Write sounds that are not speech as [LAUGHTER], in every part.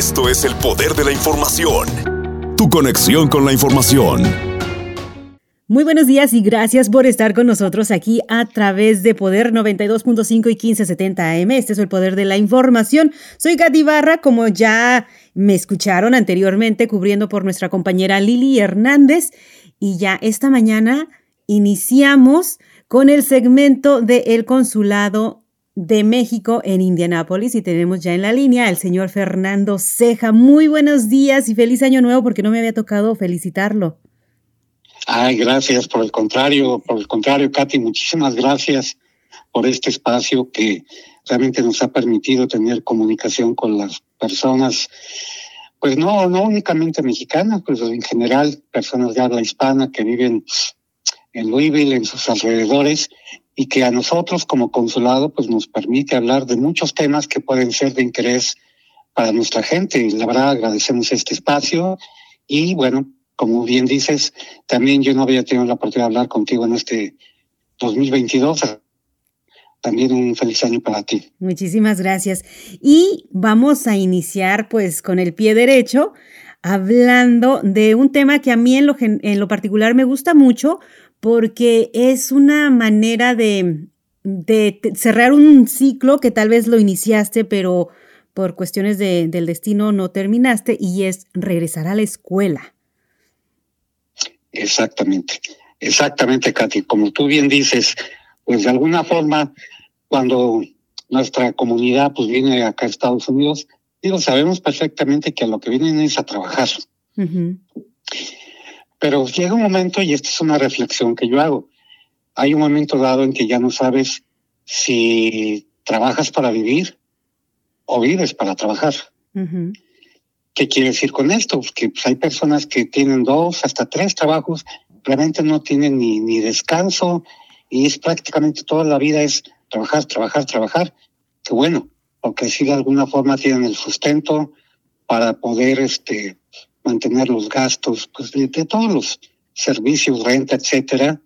Esto es el poder de la información. Tu conexión con la información. Muy buenos días y gracias por estar con nosotros aquí a través de Poder 92.5 y 1570 AM. Este es el poder de la información. Soy Katy Barra, como ya me escucharon anteriormente, cubriendo por nuestra compañera Lili Hernández. Y ya esta mañana iniciamos con el segmento de El Consulado de México en Indianápolis y tenemos ya en la línea al señor Fernando Ceja. Muy buenos días y feliz año nuevo porque no me había tocado felicitarlo. Ay, gracias, por el contrario, por el contrario, Katy, muchísimas gracias por este espacio que realmente nos ha permitido tener comunicación con las personas, pues no, no únicamente mexicanas, pues en general personas de habla hispana que viven en Louisville, en sus alrededores, y que a nosotros como consulado pues nos permite hablar de muchos temas que pueden ser de interés para nuestra gente. La verdad agradecemos este espacio y bueno, como bien dices, también yo no había tenido la oportunidad de hablar contigo en este 2022. También un feliz año para ti. Muchísimas gracias. Y vamos a iniciar pues con el pie derecho hablando de un tema que a mí en lo, en lo particular me gusta mucho porque es una manera de, de cerrar un ciclo que tal vez lo iniciaste, pero por cuestiones de, del destino no terminaste, y es regresar a la escuela. Exactamente, exactamente, Katy. Como tú bien dices, pues de alguna forma, cuando nuestra comunidad pues viene acá a Estados Unidos, digo, sabemos perfectamente que a lo que vienen es a trabajar. Pero llega un momento, y esta es una reflexión que yo hago, hay un momento dado en que ya no sabes si trabajas para vivir o vives para trabajar. ¿Qué quiere decir con esto? Pues que pues, hay personas que tienen dos, hasta tres trabajos, realmente no tienen ni, ni descanso y es prácticamente toda la vida es trabajar, trabajar, trabajar. Que bueno, porque si de alguna forma tienen el sustento para poder este, mantener los gastos pues, de, todos los servicios, renta, etcétera,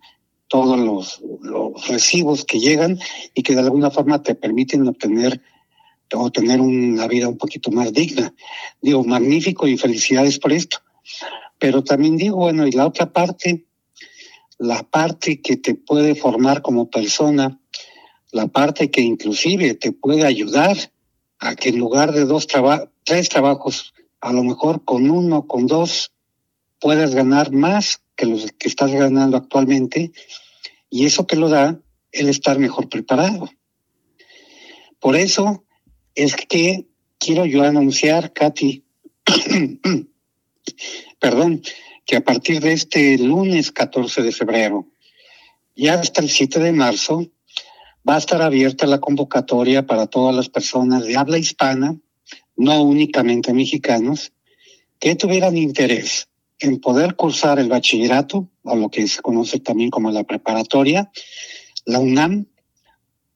todos los, los recibos que llegan y que de alguna forma te permiten obtener o tener una vida un poquito más digna. Digo, magnífico y felicidades por esto. Pero también digo, bueno, y la otra parte, la parte que te puede formar como persona, la parte que inclusive te puede ayudar a que en lugar de dos traba tres trabajos, a lo mejor con uno, con dos, puedas ganar más que los que estás ganando actualmente, y eso te lo da el estar mejor preparado. Por eso es que quiero yo anunciar, Katy, [COUGHS] perdón, que a partir de este lunes 14 de febrero y hasta el 7 de marzo va a estar abierta la convocatoria para todas las personas de habla hispana, no únicamente mexicanos, que tuvieran interés en poder cursar el bachillerato, o lo que se conoce también como la preparatoria, la UNAM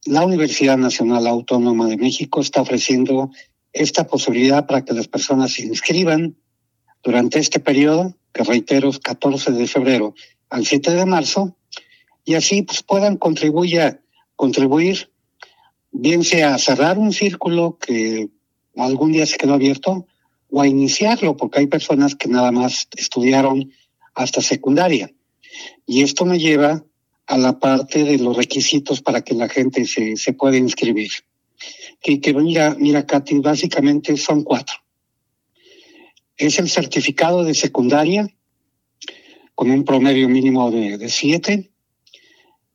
la Universidad Nacional Autónoma de México está ofreciendo esta posibilidad para que las personas se inscriban durante este periodo, que reitero es 14 de febrero al 7 de marzo, y así pues, puedan contribuir, contribuir, bien sea cerrar un círculo que algún día se quedó abierto, o a iniciarlo, porque hay personas que nada más estudiaron hasta secundaria. Y esto me lleva a la parte de los requisitos para que la gente se, se pueda inscribir. Que, que mira, mira, Katy, básicamente son cuatro. Es el certificado de secundaria con un promedio mínimo de siete.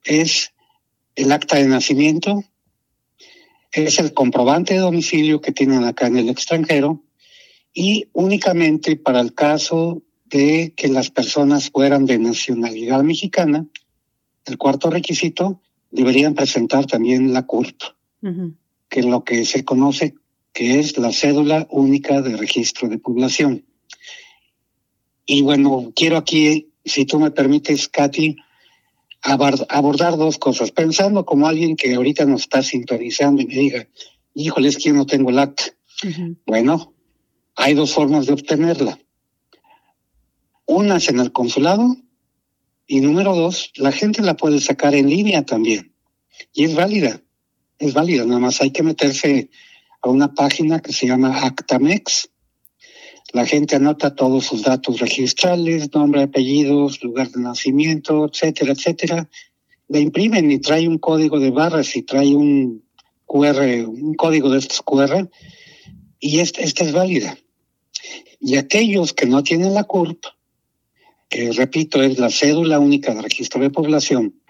Es el acta de nacimiento. Es el comprobante de domicilio que tienen acá en el extranjero. Y únicamente para el caso de que las personas fueran de nacionalidad mexicana, el cuarto requisito, deberían presentar también la CURP, que es lo que se conoce que es la cédula única de registro de población. Y bueno, quiero aquí, si tú me permites, Katy, abordar dos cosas, pensando como alguien que ahorita nos está sintonizando y me diga, híjole, es que yo no tengo el acta. Bueno, hay dos formas de obtenerla. Una es en el consulado y número dos, la gente la puede sacar en línea también. Y es válida, es válida, nada más hay que meterse a una página que se llama Actamex, La gente anota todos sus datos registrales, nombre, apellidos, lugar de nacimiento, etcétera, etcétera. La imprimen y trae un código de barras y trae un QR, un código de estos QR, y esta, es válida. Y aquellos que no tienen la CURP, que repito es la cédula única de registro de población,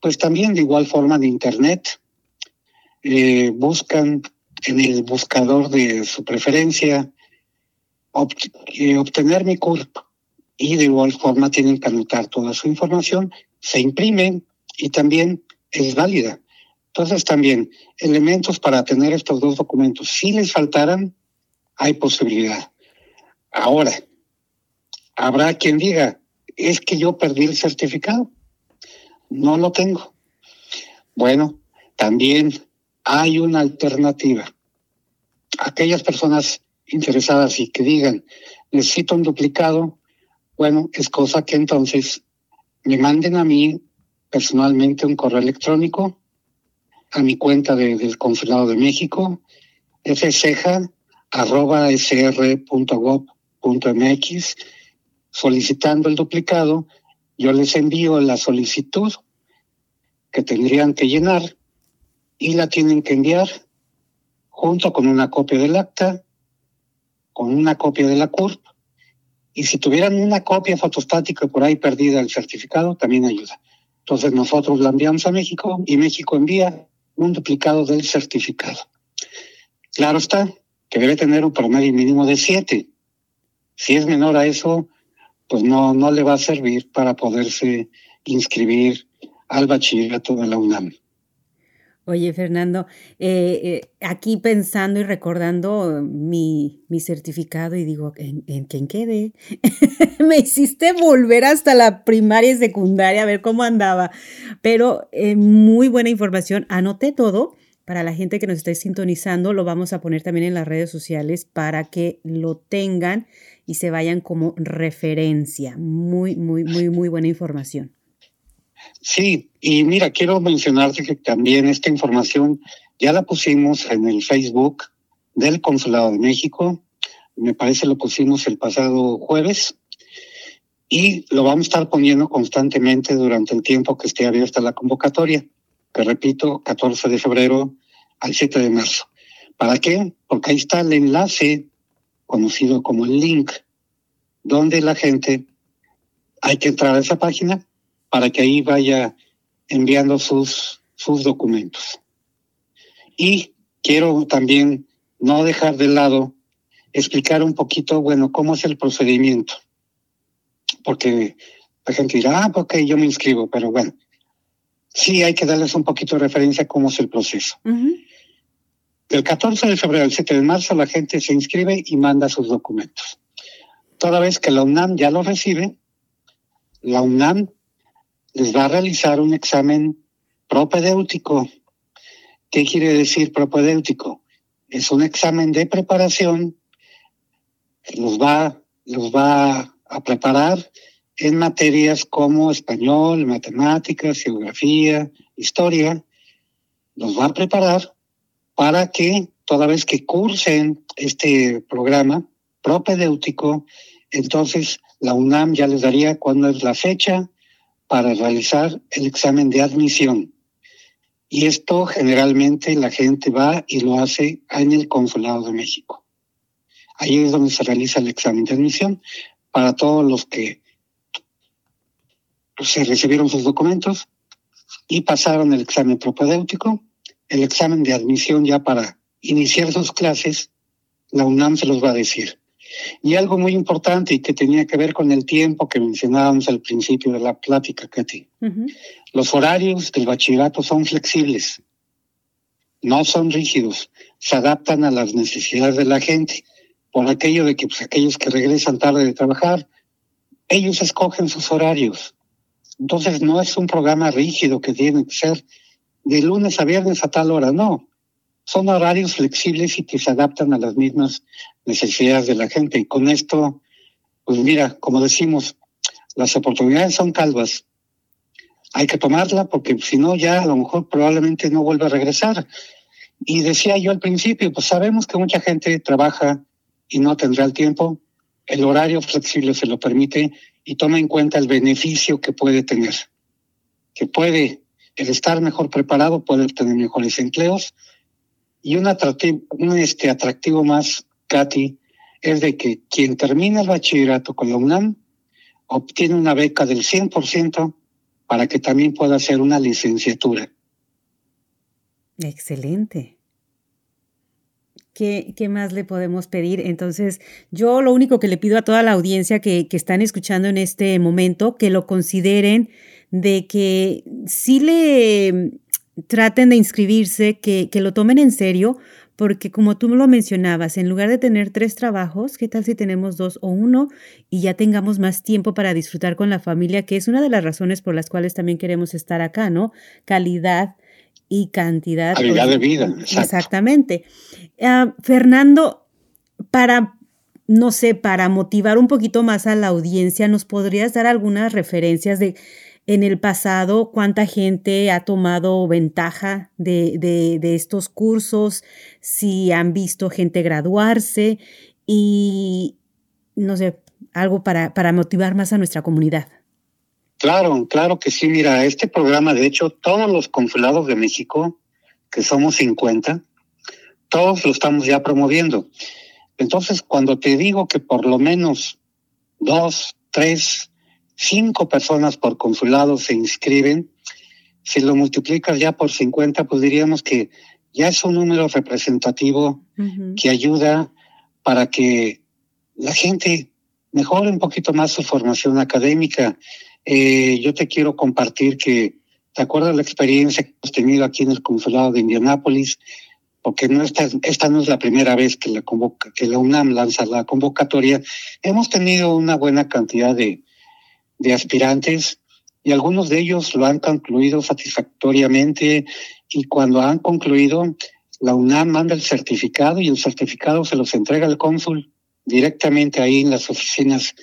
pues también de igual forma de Internet, eh, buscan en el buscador de su preferencia obtener mi CURP y de igual forma tienen que anotar toda su información, se imprime y también es válida. Entonces también elementos para tener estos dos documentos. Si les faltaran, hay posibilidad. Ahora, habrá quien diga, es que yo perdí el certificado, no lo tengo. Bueno, también hay una alternativa. Aquellas personas interesadas y que digan, necesito un duplicado, bueno, es cosa que entonces me manden a mí personalmente un correo electrónico a mi cuenta del Consulado de México, fceja.sr.gov.mx, solicitando el duplicado. Yo les envío la solicitud que tendrían que llenar y la tienen que enviar junto con una copia del acta, con una copia de la CURP, y si tuvieran una copia fotostática por ahí perdida del certificado, también ayuda. Entonces nosotros la enviamos a México y México envía un duplicado del certificado. Claro está que debe tener un promedio mínimo de siete. Si es menor a eso, pues no, no le va a servir para poderse inscribir al bachillerato de la UNAM. Oye, Fernando, eh, eh, aquí pensando y recordando mi, mi certificado y digo, ¿en, en quién quedé? [LAUGHS] Me hiciste volver hasta la primaria y secundaria a ver cómo andaba, pero eh, muy buena información, anoté todo. Para la gente que nos esté sintonizando, lo vamos a poner también en las redes sociales para que lo tengan y se vayan como referencia. Muy, muy, muy, muy buena información. Sí, y mira, quiero mencionarte que también esta información ya la pusimos en el Facebook del Consulado de México. Me parece lo pusimos el pasado jueves y lo vamos a estar poniendo constantemente durante el tiempo que esté abierta la convocatoria, que repito, 14 de febrero al 7 de marzo. ¿Para qué? Porque ahí está el enlace conocido como el link, donde la gente hay que entrar a esa página para que ahí vaya enviando sus, sus documentos. Y quiero también no dejar de lado explicar un poquito, bueno, cómo es el procedimiento. Porque la gente dirá, ah, ok, yo me inscribo, pero bueno, sí hay que darles un poquito de referencia a cómo es el proceso. Del 14 de febrero al 7 de marzo la gente se inscribe y manda sus documentos. Toda vez que la UNAM ya lo recibe, la UNAM les va a realizar un examen propedéutico. ¿Qué quiere decir propedéutico? Es un examen de preparación que los va, va a preparar en materias como español, matemáticas, geografía, historia. Los va a preparar para que toda vez que cursen este programa propedéutico, entonces la UNAM ya les daría cuándo es la fecha, para realizar el examen de admisión. Y esto generalmente la gente va y lo hace en el Consulado de México. Ahí es donde se realiza el examen de admisión para todos los que se recibieron sus documentos y pasaron el examen propedéutico, el examen de admisión ya para iniciar sus clases, la UNAM se los va a decir. Y algo muy importante y que tenía que ver con el tiempo que mencionábamos al principio de la plática, Katy. Los horarios del bachillerato son flexibles, no son rígidos, se adaptan a las necesidades de la gente. Por aquello de que pues, aquellos que regresan tarde de trabajar, ellos escogen sus horarios. Entonces no es un programa rígido que tiene que ser de lunes a viernes a tal hora, no son horarios flexibles y que se adaptan a las mismas necesidades de la gente. Y con esto, pues mira, como decimos, las oportunidades son calvas. Hay que tomarla porque si no, ya a lo mejor probablemente no vuelva a regresar. Y decía yo al principio, pues sabemos que mucha gente trabaja y no tendrá el tiempo. el horario flexible se lo permite y toma en cuenta el beneficio que puede tener, que puede, el estar mejor preparado, puede tener mejores empleos. Y un atractivo, un este atractivo más, Katy, es de que quien termina el bachillerato con la UNAM obtiene una beca del 100% para que también pueda hacer una licenciatura. Excelente. ¿Qué, ¿Qué, más le podemos pedir? Entonces, yo lo único que le pido a toda la audiencia que, que están escuchando en este momento, que lo consideren, de que sí le traten de inscribirse, que, que lo tomen en serio, porque como tú lo mencionabas, en lugar de tener tres trabajos, ¿qué tal si tenemos dos o uno y ya tengamos más tiempo para disfrutar con la familia, que es una de las razones por las cuales también queremos estar acá, ¿no? Calidad y cantidad. Calidad de vida. Exactamente. Ah, Fernando, para, no sé, para motivar un poquito más a la audiencia, ¿nos podrías dar algunas referencias de en el pasado cuánta gente ha tomado ventaja de, de, estos cursos, si han visto gente graduarse y, no sé, algo para, para motivar más a nuestra comunidad. Claro, claro que sí. Mira, este programa, de hecho, todos los consulados de México, que somos 50, todos lo estamos ya promoviendo. Entonces, cuando te digo que por lo menos dos, tres cinco personas por consulado se inscriben, si lo multiplicas ya por 50, pues diríamos que ya es un número representativo que ayuda para que la gente mejore un poquito más su formación académica. Eh, yo te quiero compartir que, ¿te acuerdas la experiencia que hemos tenido aquí en el consulado de Indianápolis? Porque no esta, esta no es la primera vez que la, convoca, que la UNAM lanza la convocatoria. Hemos tenido una buena cantidad de, de aspirantes y algunos de ellos lo han concluido satisfactoriamente y cuando han concluido, la UNAM manda el certificado y el certificado se los entrega al cónsul directamente ahí en las oficinas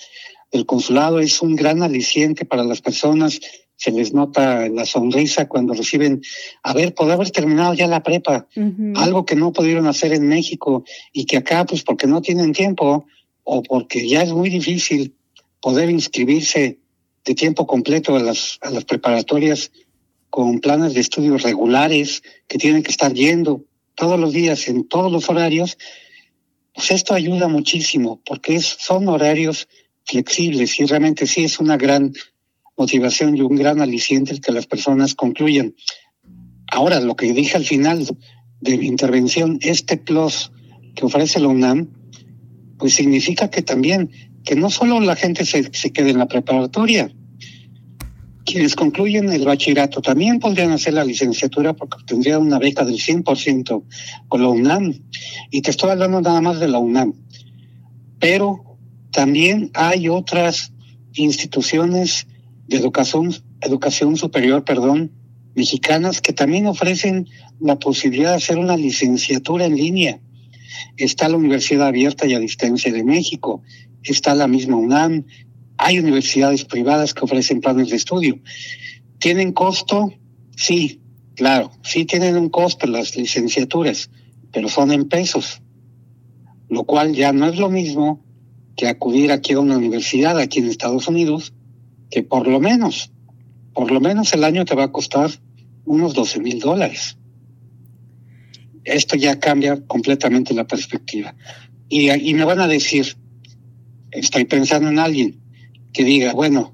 del consulado. Es un gran aliciente para las personas. Se les nota la sonrisa cuando reciben, a ver, poder haber terminado ya la prepa, algo que no pudieron hacer en México y que acá, pues porque no tienen tiempo o porque ya es muy difícil poder inscribirse de tiempo completo a las, a las preparatorias con planes de estudios regulares que tienen que estar yendo todos los días en todos los horarios, pues esto ayuda muchísimo porque es, son horarios flexibles y realmente sí es una gran motivación y un gran aliciente el que las personas concluyan. Ahora, lo que dije al final de mi intervención, este plus que ofrece la UNAM, pues significa que también que no solo la gente se, se quede en la preparatoria, quienes concluyen el bachillerato también podrían hacer la licenciatura porque tendrían una beca del 100% con la UNAM. Y te estoy hablando nada más de la UNAM. Pero también hay otras instituciones de educación, educación superior, perdón, mexicanas que también ofrecen la posibilidad de hacer una licenciatura en línea. Está la Universidad Abierta y a Distancia de México, está la misma UNAM, hay universidades privadas que ofrecen planes de estudio. ¿Tienen costo? Sí, claro, sí tienen un costo las licenciaturas, pero son en pesos, lo cual ya no es lo mismo que acudir aquí a una universidad aquí en Estados Unidos, que por lo menos, por lo menos el año te va a costar unos 12 mil dólares. Esto ya cambia completamente la perspectiva. Y, y me van a decir, estoy pensando en alguien que diga, bueno,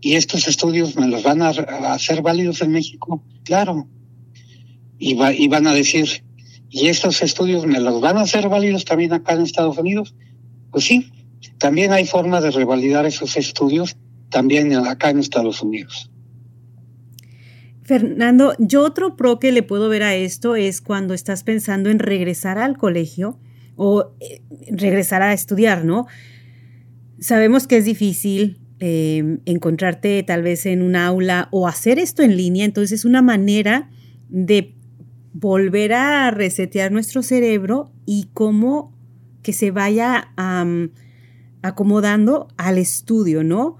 ¿y estos estudios me los van a, hacer válidos en México? Claro. Y, va, y van a decir, ¿y estos estudios me los van a hacer válidos también acá en Estados Unidos? Pues sí, también hay forma de revalidar esos estudios también acá en Estados Unidos. Fernando, yo otro pro que le puedo ver a esto es cuando estás pensando en regresar al colegio o eh, regresar a estudiar, ¿no? Sabemos que es difícil em, encontrarte tal vez en un aula o hacer esto en línea, entonces es una manera de volver a resetear nuestro cerebro y cómo que se vaya acomodando al estudio, ¿no?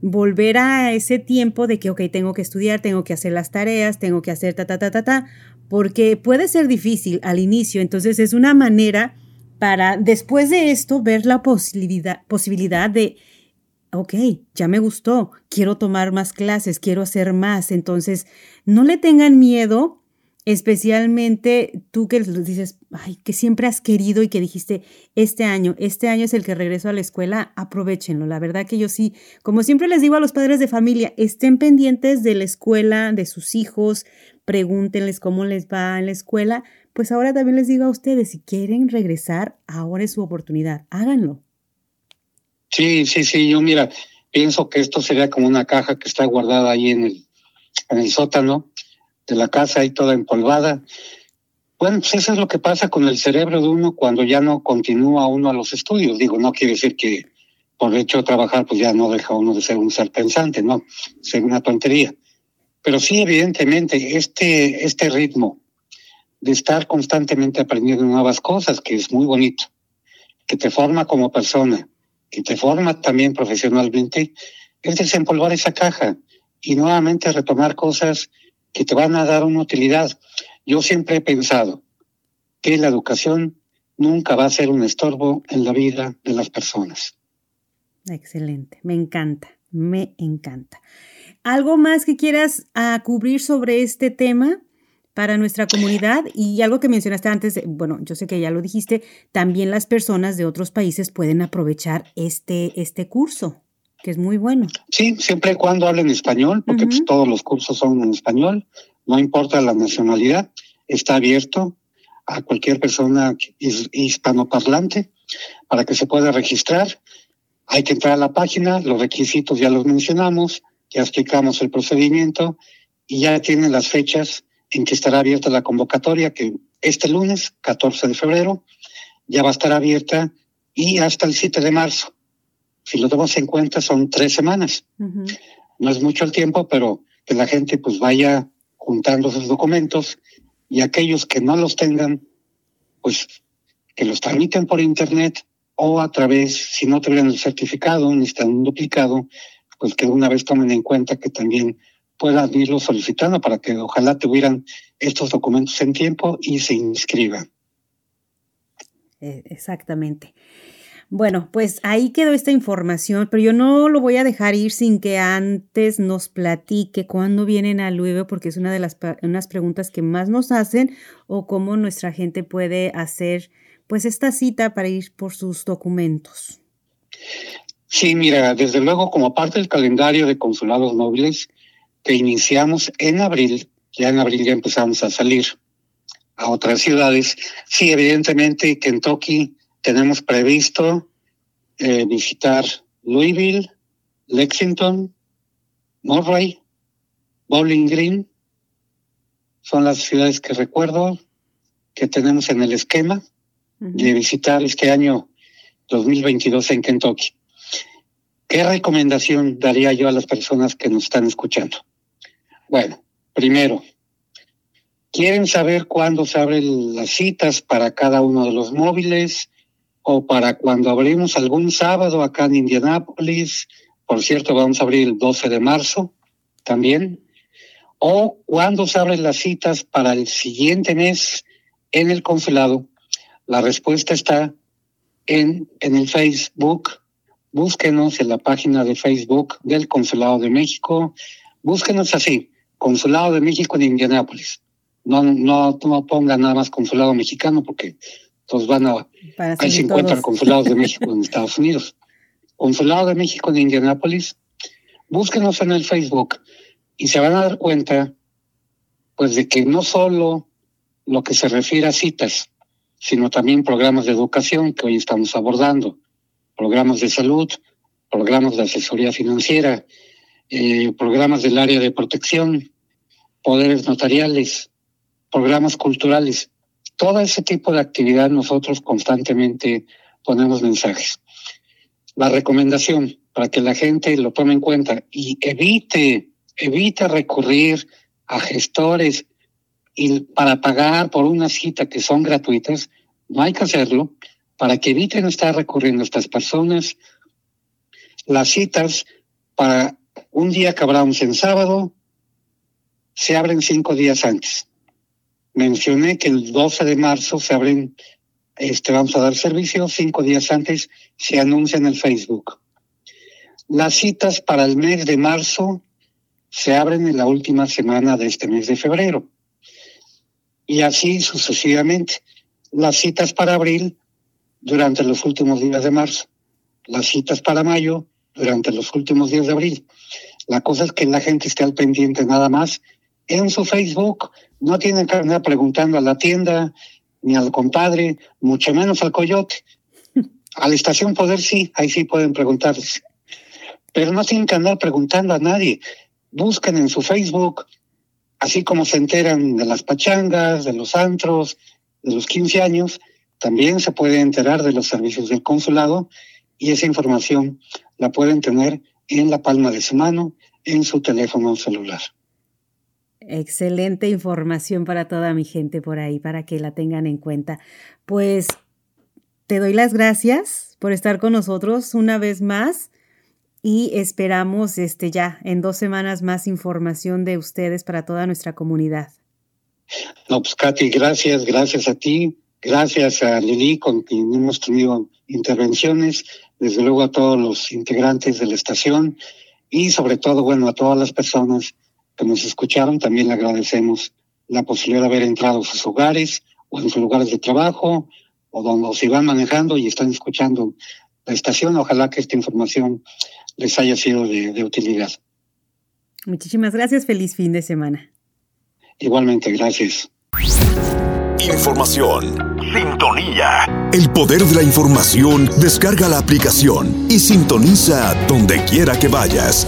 Volver a ese tiempo de que, ok, tengo que estudiar, tengo que hacer las tareas, tengo que hacer ta, ta, ta, ta, ta, porque puede ser difícil al inicio, entonces es una manera para después de esto ver la posibilidad, posibilidad de, ok, ya me gustó, quiero tomar más clases, quiero hacer más. Entonces, no le tengan miedo especialmente tú que dices, ay, que siempre has querido y que dijiste, este año, este año es el que regreso a la escuela, aprovechenlo. La verdad que yo sí, como siempre les digo a los padres de familia, estén pendientes de la escuela, de sus hijos, pregúntenles cómo les va en la escuela. Pues ahora también les digo a ustedes, si quieren regresar, ahora es su oportunidad, háganlo. Sí, sí, sí, yo mira, pienso que esto sería como una caja que está guardada ahí en el, en el sótano de la casa ahí toda empolvada. Bueno, pues eso es lo que pasa con el cerebro de uno cuando ya no continúa uno a los estudios. Digo, no quiere decir que por hecho de trabajar, pues ya no deja uno de ser un ser pensante, no, es una tontería. Pero sí, evidentemente, este, este ritmo de estar constantemente aprendiendo nuevas cosas, que es muy bonito, que te forma como persona, que te forma también profesionalmente, es desempolvar esa caja y nuevamente retomar cosas que te van a dar una utilidad. Yo siempre he pensado que la educación nunca va a ser un estorbo en la vida de las personas. Excelente, me encanta, me encanta. ¿Algo más que quieras uh, cubrir sobre este tema para nuestra comunidad? Y algo que mencionaste antes, bueno, yo sé que ya lo dijiste, también las personas de otros países pueden aprovechar este, este curso que es muy bueno. Sí, siempre y cuando hablen español, porque pues, todos los cursos son en español, no importa la nacionalidad, está abierto a cualquier persona hispanoparlante para que se pueda registrar. Hay que entrar a la página, los requisitos ya los mencionamos, ya explicamos el procedimiento y ya tienen las fechas en que estará abierta la convocatoria, que este lunes, 14 de febrero, ya va a estar abierta y hasta el 7 de marzo. Si lo tomamos en cuenta, son tres semanas. No es mucho el tiempo, pero que la gente pues vaya juntando sus documentos y aquellos que no los tengan, pues que los tramiten por internet o a través, si no tuvieran el certificado ni están un duplicado, pues que una vez tomen en cuenta que también puedan irlo solicitando para que ojalá tuvieran estos documentos en tiempo y se inscriban. Eh, exactamente. Bueno, pues ahí quedó esta información, pero yo no lo voy a dejar ir sin que antes nos platique cuándo vienen a Louisville, porque es una de las unas preguntas que más nos hacen, o cómo nuestra gente puede hacer pues esta cita para ir por sus documentos. Sí, mira, desde luego como parte del calendario de consulados móviles que iniciamos en abril, ya en abril ya empezamos a salir a otras ciudades. Sí, evidentemente Kentucky tenemos previsto eh, visitar Louisville, Lexington, Murray, Bowling Green. Son las ciudades que recuerdo que tenemos en el esquema de visitar este año 2022 en Kentucky. ¿Qué recomendación daría yo a las personas que nos están escuchando? Bueno, primero, ¿quieren saber cuándo se abren las citas para cada uno de los móviles? o para cuando abrimos algún sábado acá en Indianápolis, por cierto, vamos a abrir el 12 de marzo también, o cuando se abren las citas para el siguiente mes en el consulado, la respuesta está en, en el Facebook. Búsquenos en la página de Facebook del Consulado de México. Búsquenos así, Consulado de México en Indianápolis. No, no, no pongan nada más Consulado Mexicano porque entonces van a, hay 50 consulados de México en [LAUGHS] Estados Unidos. Consulado de México en Indianápolis, búsquenos en el Facebook y se van a dar cuenta, pues, de que no solo lo que se refiere a citas, sino también programas de educación que hoy estamos abordando, programas de salud, programas de asesoría financiera, eh, programas del área de protección, poderes notariales, programas culturales todo ese tipo de actividad nosotros constantemente ponemos mensajes. La recomendación para que la gente lo tome en cuenta y evite, evite recurrir a gestores y para pagar por una cita que son gratuitas, no hay que hacerlo para que eviten estar recurriendo a estas personas. Las citas para un día que abramos en sábado se abren cinco días antes mencioné que el 12 de marzo se abren este, vamos a dar servicio, cinco días antes se anuncia en el Facebook. Las citas para el mes de marzo se abren en la última semana de este mes de febrero. Y así sucesivamente. Las citas para abril durante los últimos días de marzo. Las citas para mayo durante los últimos días de abril. La cosa es que la gente esté al pendiente nada más en su Facebook. No tienen que andar preguntando a la tienda ni al compadre, mucho menos al coyote. A la estación Poder sí, ahí sí pueden preguntarles. Pero no tienen que andar preguntando a nadie. Busquen en su Facebook, así como se enteran de las pachangas, de los antros, de los 15 años, también se puede enterar de los servicios del consulado y esa información la pueden tener en la palma de su mano, en su teléfono celular. Excelente información para toda mi gente por ahí, para que la tengan en cuenta. Pues te doy las gracias por estar con nosotros una vez más y esperamos este ya en dos semanas más información de ustedes para toda nuestra comunidad. No, pues Katy, gracias, gracias a ti, gracias a Lili con quien hemos tenido intervenciones, desde luego a todos los integrantes de la estación y sobre todo, bueno, a todas las personas que nos escucharon, también le agradecemos la posibilidad de haber entrado a sus hogares o en sus lugares de trabajo o donde se van manejando y están escuchando la estación. Ojalá que esta información les haya sido de, utilidad. Muchísimas gracias. Feliz fin de semana. Igualmente, gracias. Información. Sintonía. El poder de la información. Descarga la aplicación y sintoniza donde quiera que vayas.